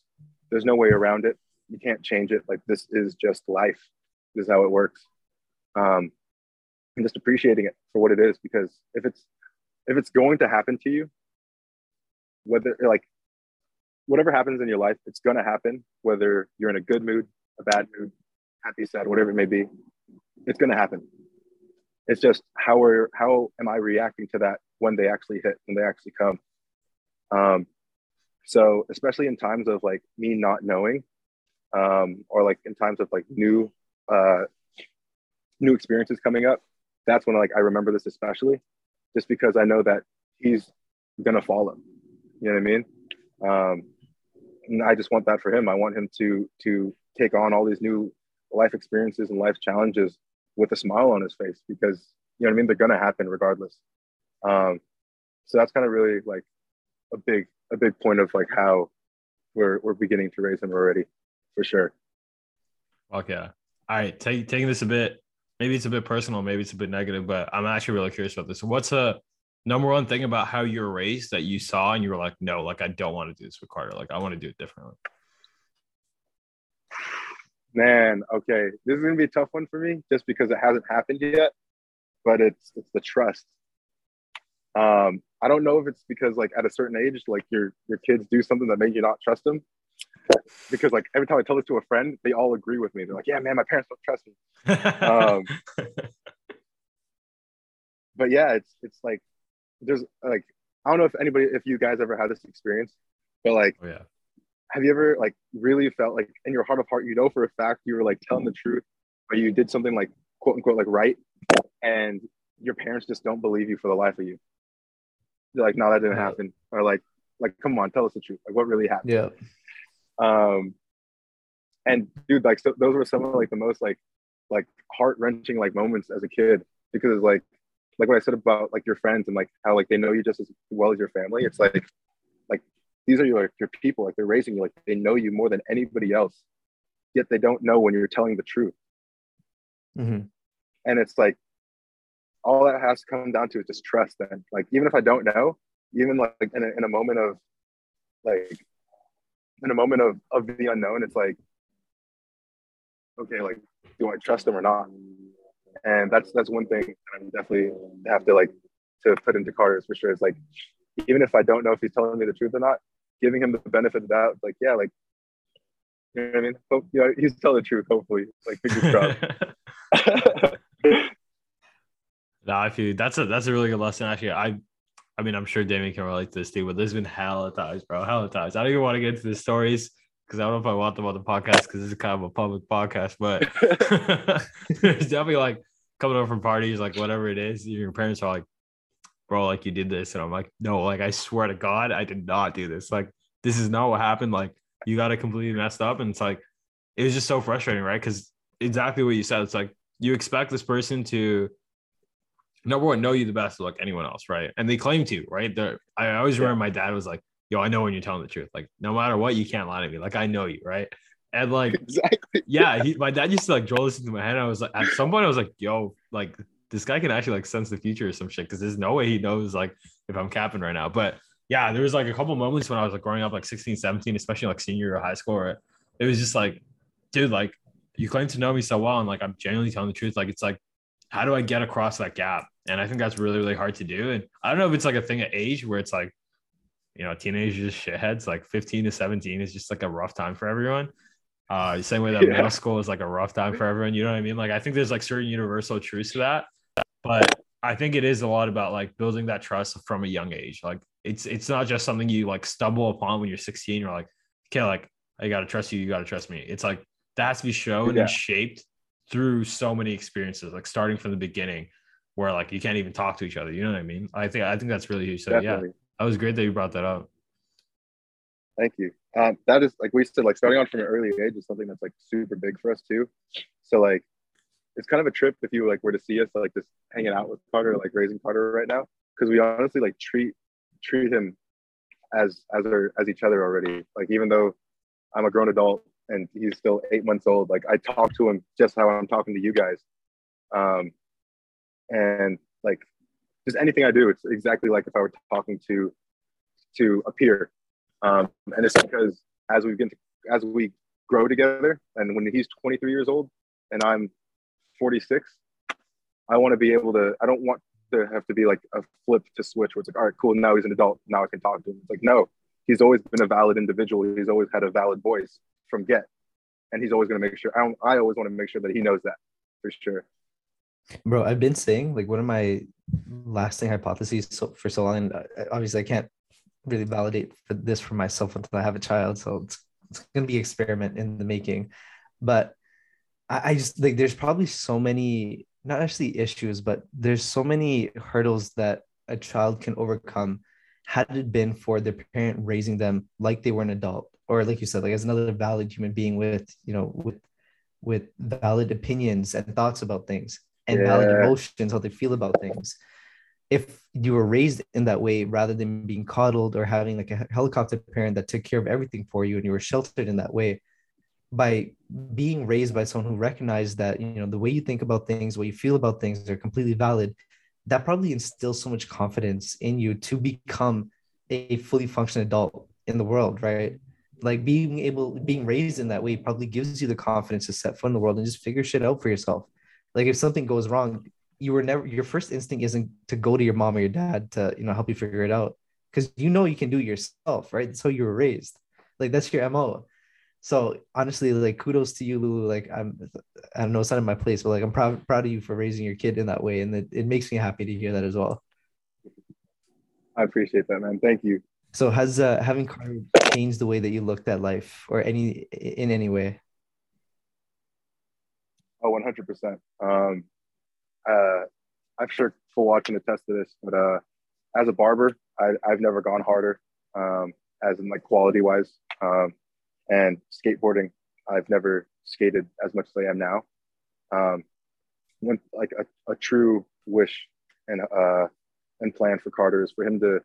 Speaker 1: there's no way around it. You can't change it. Like this is just life. This is how it works. Um, and just appreciating it for what it is because if it's if it's going to happen to you, whether like whatever happens in your life, it's gonna happen, whether you're in a good mood, a bad mood, happy, sad, whatever it may be, it's gonna happen. It's just how are how am I reacting to that when they actually hit, when they actually come. Um, so especially in times of like me not knowing, um, or like in times of like new uh, new experiences coming up, that's when like I remember this especially, just because I know that he's gonna follow. You know what I mean? Um, and I just want that for him. I want him to to take on all these new life experiences and life challenges with a smile on his face because you know what I mean. They're gonna happen regardless. Um, so that's kind of really like a big a big point of like how we're we're beginning to raise him already, for sure.
Speaker 2: Okay. All right. Take, taking this a bit, maybe it's a bit personal, maybe it's a bit negative, but I'm actually really curious about this. What's a number one thing about how you were raised that you saw and you were like, no, like I don't want to do this with Carter. Like I want to do it differently.
Speaker 1: Man, okay. This is gonna be a tough one for me just because it hasn't happened yet, but it's it's the trust. Um, I don't know if it's because like at a certain age, like your your kids do something that made you not trust them. Because like every time I tell this to a friend, they all agree with me. They're like, "Yeah, man, my parents don't trust me." um, but yeah, it's it's like there's like I don't know if anybody if you guys ever had this experience, but like
Speaker 2: oh, yeah.
Speaker 1: have you ever like really felt like in your heart of heart you know for a fact you were like telling the truth or you did something like quote unquote like right and your parents just don't believe you for the life of you. They're like, no, that didn't happen. Or like, like, come on, tell us the truth. Like what really happened?
Speaker 3: Yeah.
Speaker 1: Um and dude, like so those were some of like the most like like heart wrenching like moments as a kid because like like what I said about like your friends and like how like they know you just as well as your family. It's like like these are your like, your people, like they're raising you, like they know you more than anybody else. Yet they don't know when you're telling the truth.
Speaker 3: Mm-hmm.
Speaker 1: And it's like all that has to come down to is just trust. Then, like even if I don't know, even like in a, in a moment of like in a moment of of the unknown, it's like okay, like do I trust them or not? and that's that's one thing I'm definitely have to like to put into Carter's for sure. It's like even if I don't know if he's telling me the truth or not, giving him the benefit of the doubt, like yeah, like you know what I mean. Hope, you know, he's telling the truth. Hopefully, like fingers crossed.
Speaker 2: no, I feel that's a that's a really good lesson. Actually, I I mean, I'm sure Damien can relate to this too, but there's been hella times, bro. Hella times. I don't even want to get into the stories because I don't know if I want them on the podcast because this is kind of a public podcast, but there's definitely like coming over from parties, like whatever it is, your parents are like, bro, like you did this. And I'm like, no, like I swear to God, I did not do this. Like, this is not what happened. Like, you got it completely messed up. And it's like, it was just so frustrating, right? Because exactly what you said. It's like you expect this person to number one know you the best like anyone else, right? And they claim to, right? They're, I always remember my dad was like, yo, I know when you're telling the truth. Like, no matter what, you can't lie to me. Like, I know you, right? And like,
Speaker 1: exactly.
Speaker 2: yeah, he, my dad used to like draw this into my head. I was like, at some point, I was like, yo, like this guy can actually like sense the future or some shit because there's no way he knows like if I'm capping right now. But yeah, there was like a couple moments when I was like growing up, like 16, 17, especially like senior year of high school, where it was just like, dude, like you claim to know me so well, and like I'm genuinely telling the truth. Like it's like, how do I get across that gap? And I think that's really, really hard to do. And I don't know if it's like a thing at age where it's like, you know, teenagers shitheads, like 15 to 17 is just like a rough time for everyone. Uh, same way that yeah. middle school is like a rough time for everyone. You know what I mean? Like I think there's like certain universal truths to that, but I think it is a lot about like building that trust from a young age. Like it's it's not just something you like stumble upon when you're 16. You're like, okay, like I gotta trust you, you gotta trust me. It's like that has to be shown yeah. and shaped through so many experiences, like starting from the beginning, where like you can't even talk to each other. You know what I mean? I think I think that's really huge. So Definitely. yeah, that was great that you brought that up.
Speaker 1: Thank you. Um, that is like we said, like starting on from an early age is something that's like super big for us too. So like, it's kind of a trip if you like were to see us like just hanging out with Carter, like raising Carter right now, because we honestly like treat treat him as as our as each other already. Like even though I'm a grown adult and he's still eight months old, like I talk to him just how I'm talking to you guys. Um, and like just anything I do, it's exactly like if I were talking to to a peer. Um, and it's because as we get to, as we grow together, and when he's 23 years old and I'm 46, I want to be able to. I don't want to have to be like a flip to switch where it's like, all right, cool, now he's an adult, now I can talk to him. It's like, no, he's always been a valid individual. He's always had a valid voice from get, and he's always going to make sure. I, I always want to make sure that he knows that for sure.
Speaker 3: Bro, I've been saying like one of my lasting hypotheses so, for so long. Uh, obviously, I can't really validate for this for myself until I have a child. So it's, it's going to be experiment in the making. But I, I just like there's probably so many not actually issues, but there's so many hurdles that a child can overcome had it been for their parent raising them like they were an adult or like you said like as another valid human being with you know with with valid opinions and thoughts about things and yeah. valid emotions how they feel about things. If you were raised in that way rather than being coddled or having like a helicopter parent that took care of everything for you and you were sheltered in that way by being raised by someone who recognized that you know the way you think about things way you feel about things are completely valid that probably instills so much confidence in you to become a fully functioning adult in the world right? Like being able being raised in that way probably gives you the confidence to set foot in the world and just figure shit out for yourself like if something goes wrong you were never your first instinct isn't to go to your mom or your dad to you know help you figure it out. Because you know you can do it yourself right? That's how you were raised. Like that's your mo so honestly like kudos to you lulu. Like i'm i don't know it's not in my place but like i'm proud proud of you for raising your kid in that way. And it, it makes me happy to hear that as well.
Speaker 1: I appreciate that man. Thank you.
Speaker 3: So has uh, having changed the way that you looked at life or any in any way
Speaker 1: oh 100% um uh, I'm sure Fuad can attest to this, but uh, as a barber, I, have never gone harder, um, as in like quality wise. Um, and skateboarding, I've never skated as much as I am now. Um, when like a, a true wish and uh, and plan for Carter is for him to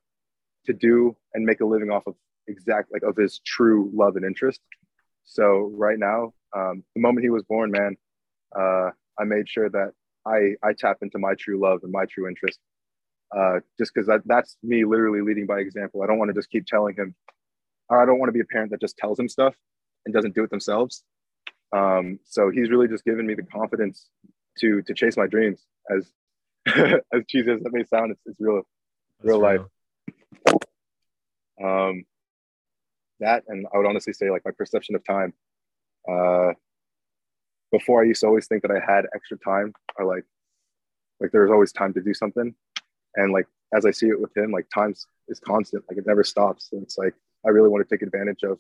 Speaker 1: to do and make a living off of exact like of his true love and interest. So right now, um, the moment he was born, man, uh, I made sure that I I tap into my true love and my true interest. Uh, just because that, that's me literally leading by example. I don't want to just keep telling him, or I don't want to be a parent that just tells him stuff and doesn't do it themselves. Um, so he's really just given me the confidence to to chase my dreams. As as cheesy as that may sound, it's, it's real, real life. Um, that and I would honestly say like my perception of time. Uh, before I used to always think that I had extra time or like like there's always time to do something. And like as I see it with him, like time is constant, like it never stops. And it's like I really want to take advantage of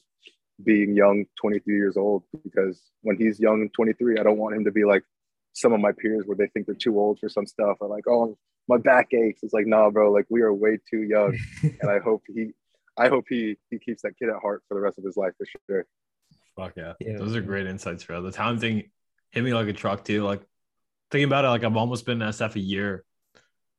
Speaker 1: being young, 23 years old, because when he's young 23, I don't want him to be like some of my peers where they think they're too old for some stuff or like, oh, my back aches. It's like, nah, bro, like we are way too young. and I hope he I hope he he keeps that kid at heart for the rest of his life for sure.
Speaker 2: Fuck yeah. yeah. Those are great insights, bro. The time thing hit me like a truck too. Like thinking about it, like I've almost been in SF a year,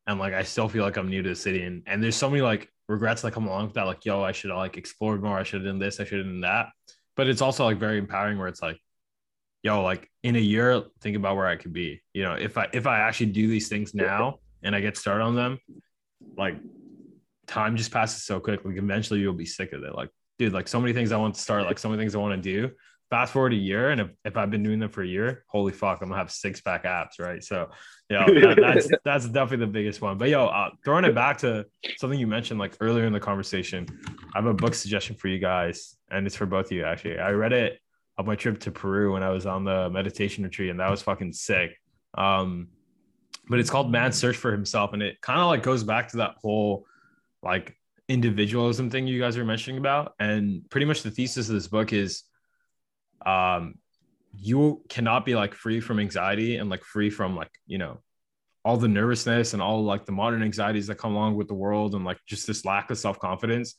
Speaker 2: and like I still feel like I'm new to the city, and and there's so many like regrets that come along with that. Like, yo, I should have like explored more. I should have done this. I should have done that. But it's also like very empowering where it's like, yo, like in a year, think about where I could be. You know, if I if I actually do these things now and I get started on them, like time just passes so quick. Like eventually you'll be sick of it. Like, dude, like so many things I want to start, like so many things I want to do fast forward a year and if, if i've been doing them for a year holy fuck i'm gonna have six pack abs right? So yeah that, that's that's definitely the biggest one. But yo uh, throwing it back to something you mentioned like earlier in the conversation i have a book suggestion for you guys and it's for both of you actually. I read it on my trip to peru when i was on the meditation retreat and that was fucking sick. Um but it's called man's search for himself and it kind of like goes back to that whole like individualism thing you guys were mentioning about. And pretty much the thesis of this book is um you cannot be like free from anxiety and like free from like you know all the nervousness and all like the modern anxieties that come along with the world and like just this lack of self-confidence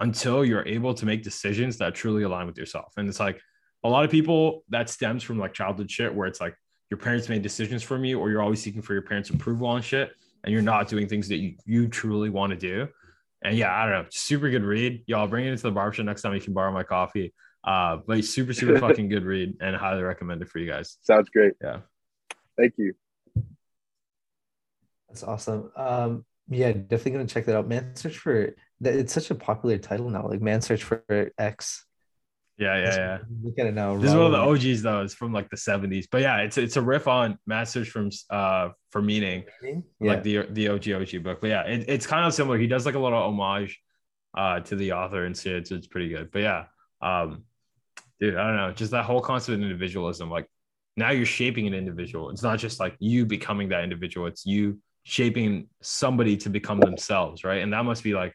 Speaker 2: until you're able to make decisions that truly align with yourself. And it's like a lot of people that stems from like childhood shit where it's like your parents made decisions for you or you're always seeking for your parents' approval on shit and you're not doing things that you, you truly want to do. And yeah, I don't know, super good read. Y'all bring it into the barbershop next time you can borrow my coffee. Uh, but super, super fucking good read and highly recommend it for you guys.
Speaker 1: Sounds great.
Speaker 2: Yeah.
Speaker 1: Thank you.
Speaker 3: That's awesome. Um, yeah, definitely gonna check that out. Man Search for that it's such a popular title now, like Man Search for X.
Speaker 2: Yeah, yeah, yeah.
Speaker 3: Look at it now.
Speaker 2: This is one of the OGs though. It's from like the 70s. But yeah, it's it's a riff on Man's Search from uh for meaning,
Speaker 3: Yeah.
Speaker 2: like the the OG OG book. But yeah, it, it's kind of similar. He does like a little homage uh to the author and shit. So it's pretty good. But yeah, um, dude, I don't know, just that whole concept of individualism. Like now you're shaping an individual. It's not just like you becoming that individual. It's you shaping somebody to become themselves, right? And that must be like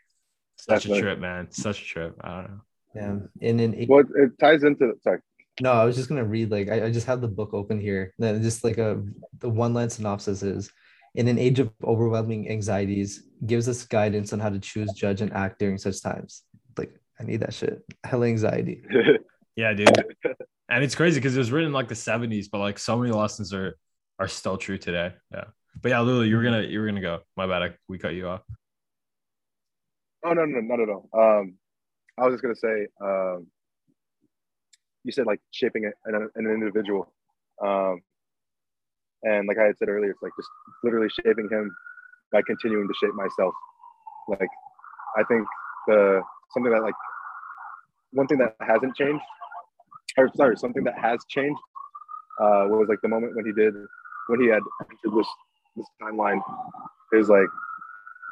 Speaker 2: such
Speaker 1: Definitely.
Speaker 2: a trip, man. Such a trip. I don't know.
Speaker 3: yeah. And in eight,
Speaker 1: Well, it ties into sorry.
Speaker 3: no, I was just gonna read like I, I just have the book open here. Then just like a the one line synopsis is in an age of overwhelming anxieties, gives us guidance on how to choose, judge, and act during such times. Like I need that shit. Hell anxiety.
Speaker 2: Yeah, dude. and it's crazy because it was written in like the 70s, but like so many lessons are are still true today. Yeah. But yeah, Lulu, you were gonna you were gonna go. My bad, I, we cut you off.
Speaker 1: Oh no, no, not at all. Um, I was just gonna say, um, you said like shaping an, an individual, um, and like I had said earlier, it's like just literally shaping him by continuing to shape myself. Like, I think the something that like one thing that hasn't changed, or sorry, something that has changed, uh, was like the moment when he did when he had entered this this timeline is like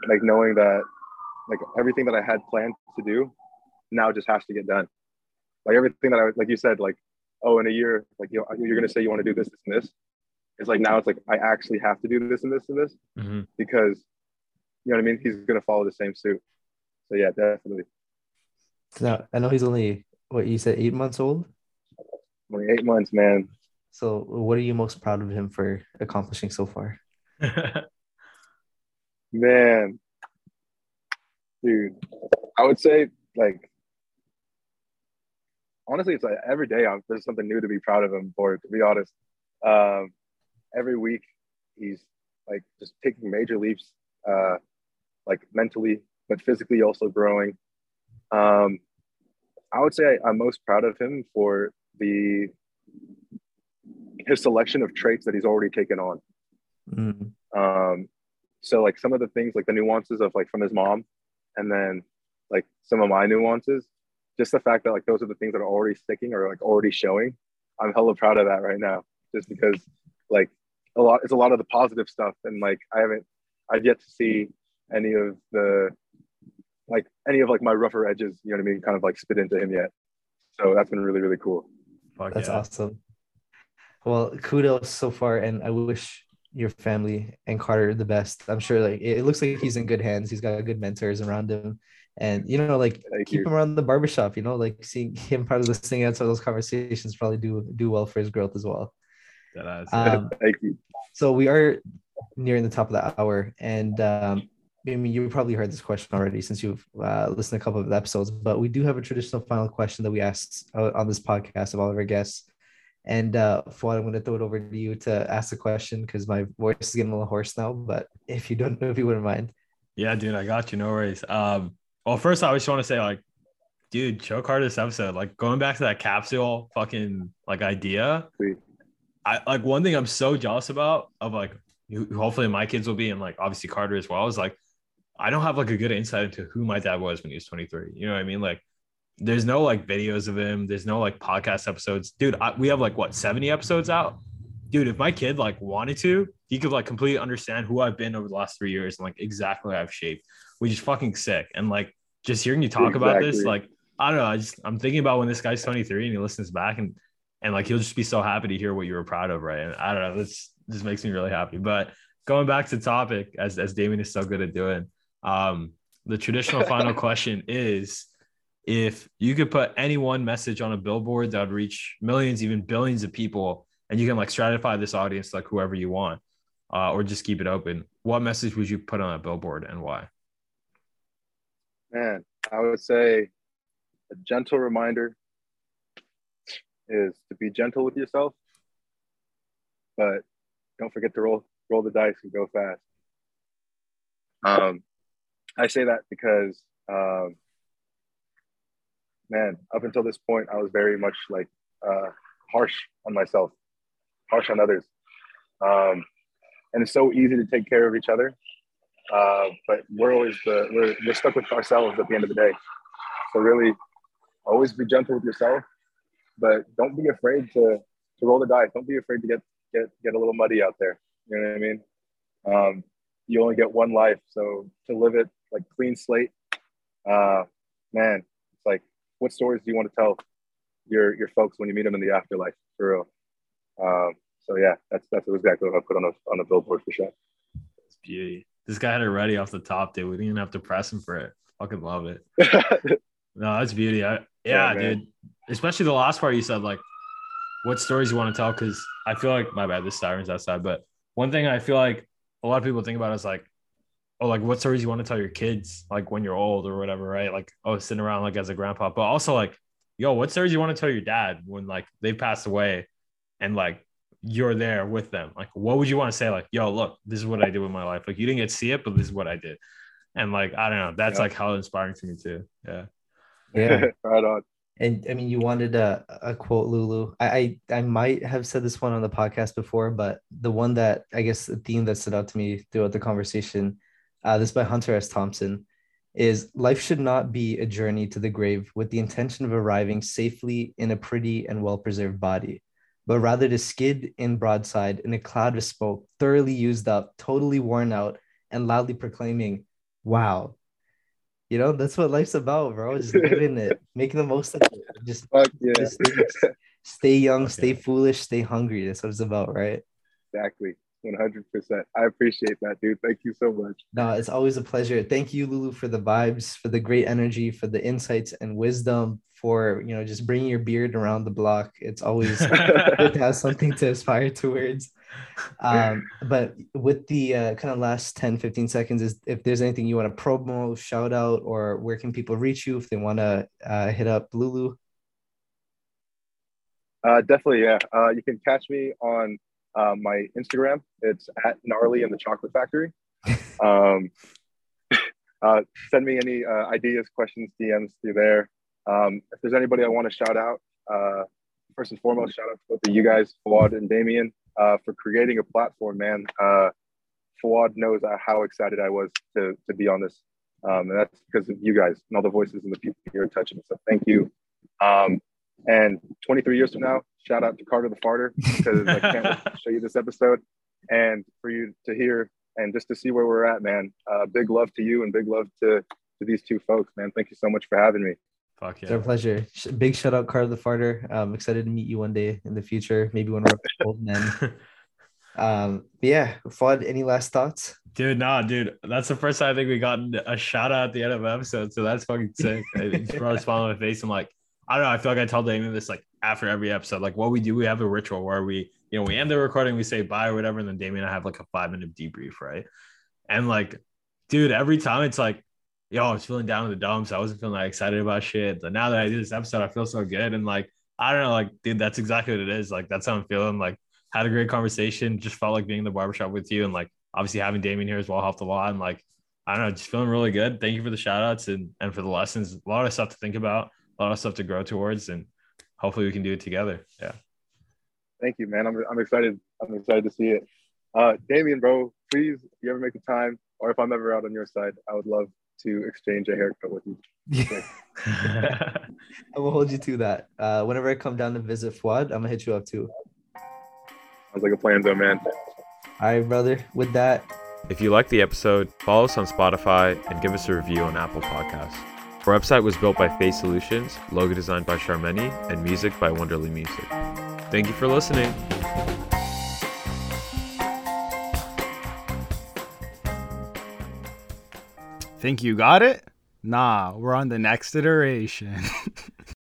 Speaker 1: like knowing that like everything that I had planned to do now just has to get done. Like everything that I like you said, like, oh, in a year, like you know, you're gonna say you want to do this, this, and this. It's like now it's like I actually have to do this and this and this
Speaker 2: Mhm.
Speaker 1: because you know what I mean? He's gonna follow the same suit. So yeah, definitely.
Speaker 3: Now I know he's only what you said eight months old.
Speaker 1: Only eight months, man.
Speaker 3: So what are you most proud of him for accomplishing so far?
Speaker 1: Man. Dude. I would say like honestly it's like every day I'm, there's something new to be proud of him for, to be honest. Um every week he's like just taking major leaps uh like mentally but physically also growing. Um I would say I, I'm most proud of him for the his selection of traits that he's already taken on.
Speaker 3: Mm,
Speaker 1: Um, so like some of the things like the nuances of like from his mom and then like some of my nuances, just the fact that like those are the things that are already sticking or like already showing. I'm hella proud of that right now, just because like a lot it's a lot of the positive stuff and like I haven't I've yet to see any of the like any of like my rougher edges, you know what I mean, kind of like spit into him yet. So that's been really, really cool.
Speaker 2: Fuck
Speaker 3: that's
Speaker 2: yeah.
Speaker 3: awesome. Well, kudos so far, and I wish your family and Carter the best. I'm sure like it it looks like he's in good hands. He's got good mentors around him. And you know, like
Speaker 1: Thank
Speaker 3: keep
Speaker 1: you.
Speaker 3: him around the barbershop, you know, like seeing him probably listening to some of those conversations probably do do well for his growth as well. Um,
Speaker 1: Thank you.
Speaker 3: so we are nearing the top of the hour, and um, I mean, you probably heard this question already since you've uh, listened to a couple of episodes, but we do have a traditional final question that we asked uh, on this podcast of all of our guests. And uh, Fuad, I'm going to throw it over to you to ask the question because my voice is getting a little hoarse now. But if you don't know, if you wouldn't mind,
Speaker 2: Yeah, dude, I got you. No worries. Um, well, first I just want to say, like, dude, choke hard this episode. Like going back to that capsule fucking like idea.
Speaker 1: Sweet.
Speaker 2: I like one thing I'm so jealous about of like who- hopefully my kids will be and like obviously Carter as well is like I don't have like a good insight into who my dad was when he was 23. You know what I mean? Like there's no like videos of him. There's no like podcast episodes. Dude, I, we have like what 70 episodes out. Dude, if my kid like wanted to, he could like completely understand who I've been over the last three years and like exactly what I've shaped, which is fucking sick. And like just hearing you talk about this, like I don't know, I just I'm thinking about when this guy's 23 and he listens back and and like he'll just be so happy to hear what you were proud of, right? And I don't know, this this makes me really happy. But going back to topic, as as Damien is so good at doing, um, the traditional final question is if you could put any one message on a billboard that would reach millions, even billions of people, and you can like stratify this audience like whoever you want, uh, or just keep it open, what message would you put on a billboard and why?
Speaker 1: Man, I would say a gentle reminder is to be gentle with yourself, but don't forget to roll roll the dice and go fast. Um, I say that because, um, man, up until this point, I was very much like uh, harsh on myself, harsh on others, um, and it's so easy to take care of each other. Uh, but we're always the we're, we're stuck with ourselves at the end of the day. So really, always be gentle with yourself, but don't be afraid to to roll the dice. Don't be afraid to get get get a little muddy out there. You know what I mean? Um, you only get one life, so to live it like clean slate, uh, man, it's like what stories do you want to tell your your folks when you meet them in the afterlife for real? Um, so yeah, that's that's exactly what I put on a on a billboard for sure.
Speaker 2: It's beauty. This guy had it ready off the top, dude. We didn't even have to press him for it. Fucking love it. no, that's beauty. I, yeah, yeah dude. Especially the last part you said, like, what stories you want to tell? Because I feel like my bad, this sirens outside. But one thing I feel like a lot of people think about is like, oh, like what stories you want to tell your kids, like when you're old or whatever, right? Like, oh, sitting around like as a grandpa, but also like, yo, what stories you want to tell your dad when like they passed away, and like you're there with them. Like, what would you want to say? Like, yo, look, this is what I did with my life. Like, you didn't get to see it, but this is what I did. And like, I don't know, that's yeah. like how inspiring to me too. Yeah.
Speaker 3: Yeah.
Speaker 1: right on.
Speaker 3: And I mean, you wanted a, a quote, Lulu. I, I I might have said this one on the podcast before, but the one that I guess the theme that stood out to me throughout the conversation, uh, this by Hunter S. Thompson, is life should not be a journey to the grave with the intention of arriving safely in a pretty and well preserved body but rather to skid in broadside in a cloud of smoke, thoroughly used up, totally worn out, and loudly proclaiming, Wow. You know, that's what life's about, bro. Just living it, making the most of it. Just,
Speaker 1: yeah.
Speaker 3: just stay, stay, young, okay. stay foolish, stay hungry. That's what it's about, right?
Speaker 1: Exactly. 100%. I appreciate that, dude. Thank you so much.
Speaker 3: No, it's always a pleasure. Thank you, Lulu, for the vibes, for the great energy, for the insights and wisdom, for you know just bringing your beard around the block. It's always good to have something to aspire towards. Um, but with the uh, kind of last 10, 15 seconds, is if there's anything you want to promo, shout out, or where can people reach you if they want to uh, hit up Lulu?
Speaker 1: Uh, definitely, yeah. Uh, you can catch me on uh, my Instagram. It's at gnarly in the chocolate factory. Um, uh, send me any uh, ideas, questions, DMs through there. Um, if there's anybody I want to shout out, uh, first and foremost, shout out to both of you guys, Fuad and Damien, uh, for creating a platform, man. Uh, Fuad knows how excited I was to, to be on this. Um, and that's because of you guys and all the voices and the people here touching. So thank you. Um, and 23 years from now, shout out to Carter the Farter because I can't show you this episode and for you to hear and just to see where we're at, man. Uh, big love to you and big love to to these two folks, man. Thank you so much for having me.
Speaker 2: Fuck yeah.
Speaker 3: It's our pleasure. Big shout out, Carter the Farter. I'm excited to meet you one day in the future. Maybe when we're old men. Um, yeah, Fuad, any last thoughts?
Speaker 2: Dude, nah, dude. That's the first time I think we got a shout out at the end of an episode. So that's fucking sick. It brought a smile on my face. I'm like, I don't know. I feel like I tell Damien this like after every episode. Like what we do, we have a ritual where we, you know, we end the recording, we say bye or whatever, and then Damien and I have like a five minute debrief, right? And like, dude, every time it's like yo, I was feeling down in the dumps. I wasn't feeling that excited about shit. But now that I do this episode, I feel so good. And like, I don't know, like, dude, that's exactly what it is. Like, that's how I'm feeling. Like, had a great conversation. Just felt like being in the barbershop with you. And like, obviously having Damien here as well helped a lot. And like, I don't know, just feeling really good. Thank you for the shout outs and, and for the lessons. A lot of stuff to think about, a lot of stuff to grow towards. And hopefully we can do it together. Yeah.
Speaker 1: Thank you, man. I'm, I'm excited. I'm excited to see it. Uh, Damien, bro, please, if you ever make the time, or if I'm ever out on your side, I would love to exchange a haircut with you.
Speaker 3: I will hold you to that. Uh, whenever I come down to visit Fuad, I'm gonna hit you up too.
Speaker 1: Sounds like a plan, though, man.
Speaker 3: All right, brother. With that,
Speaker 2: if you liked the episode, follow us on Spotify and give us a review on Apple Podcasts. Our website was built by Face Solutions, logo designed by Charmeni, and music by Wonderly Music. Thank you for listening.
Speaker 4: Think you got it? Nah, we're on the next iteration.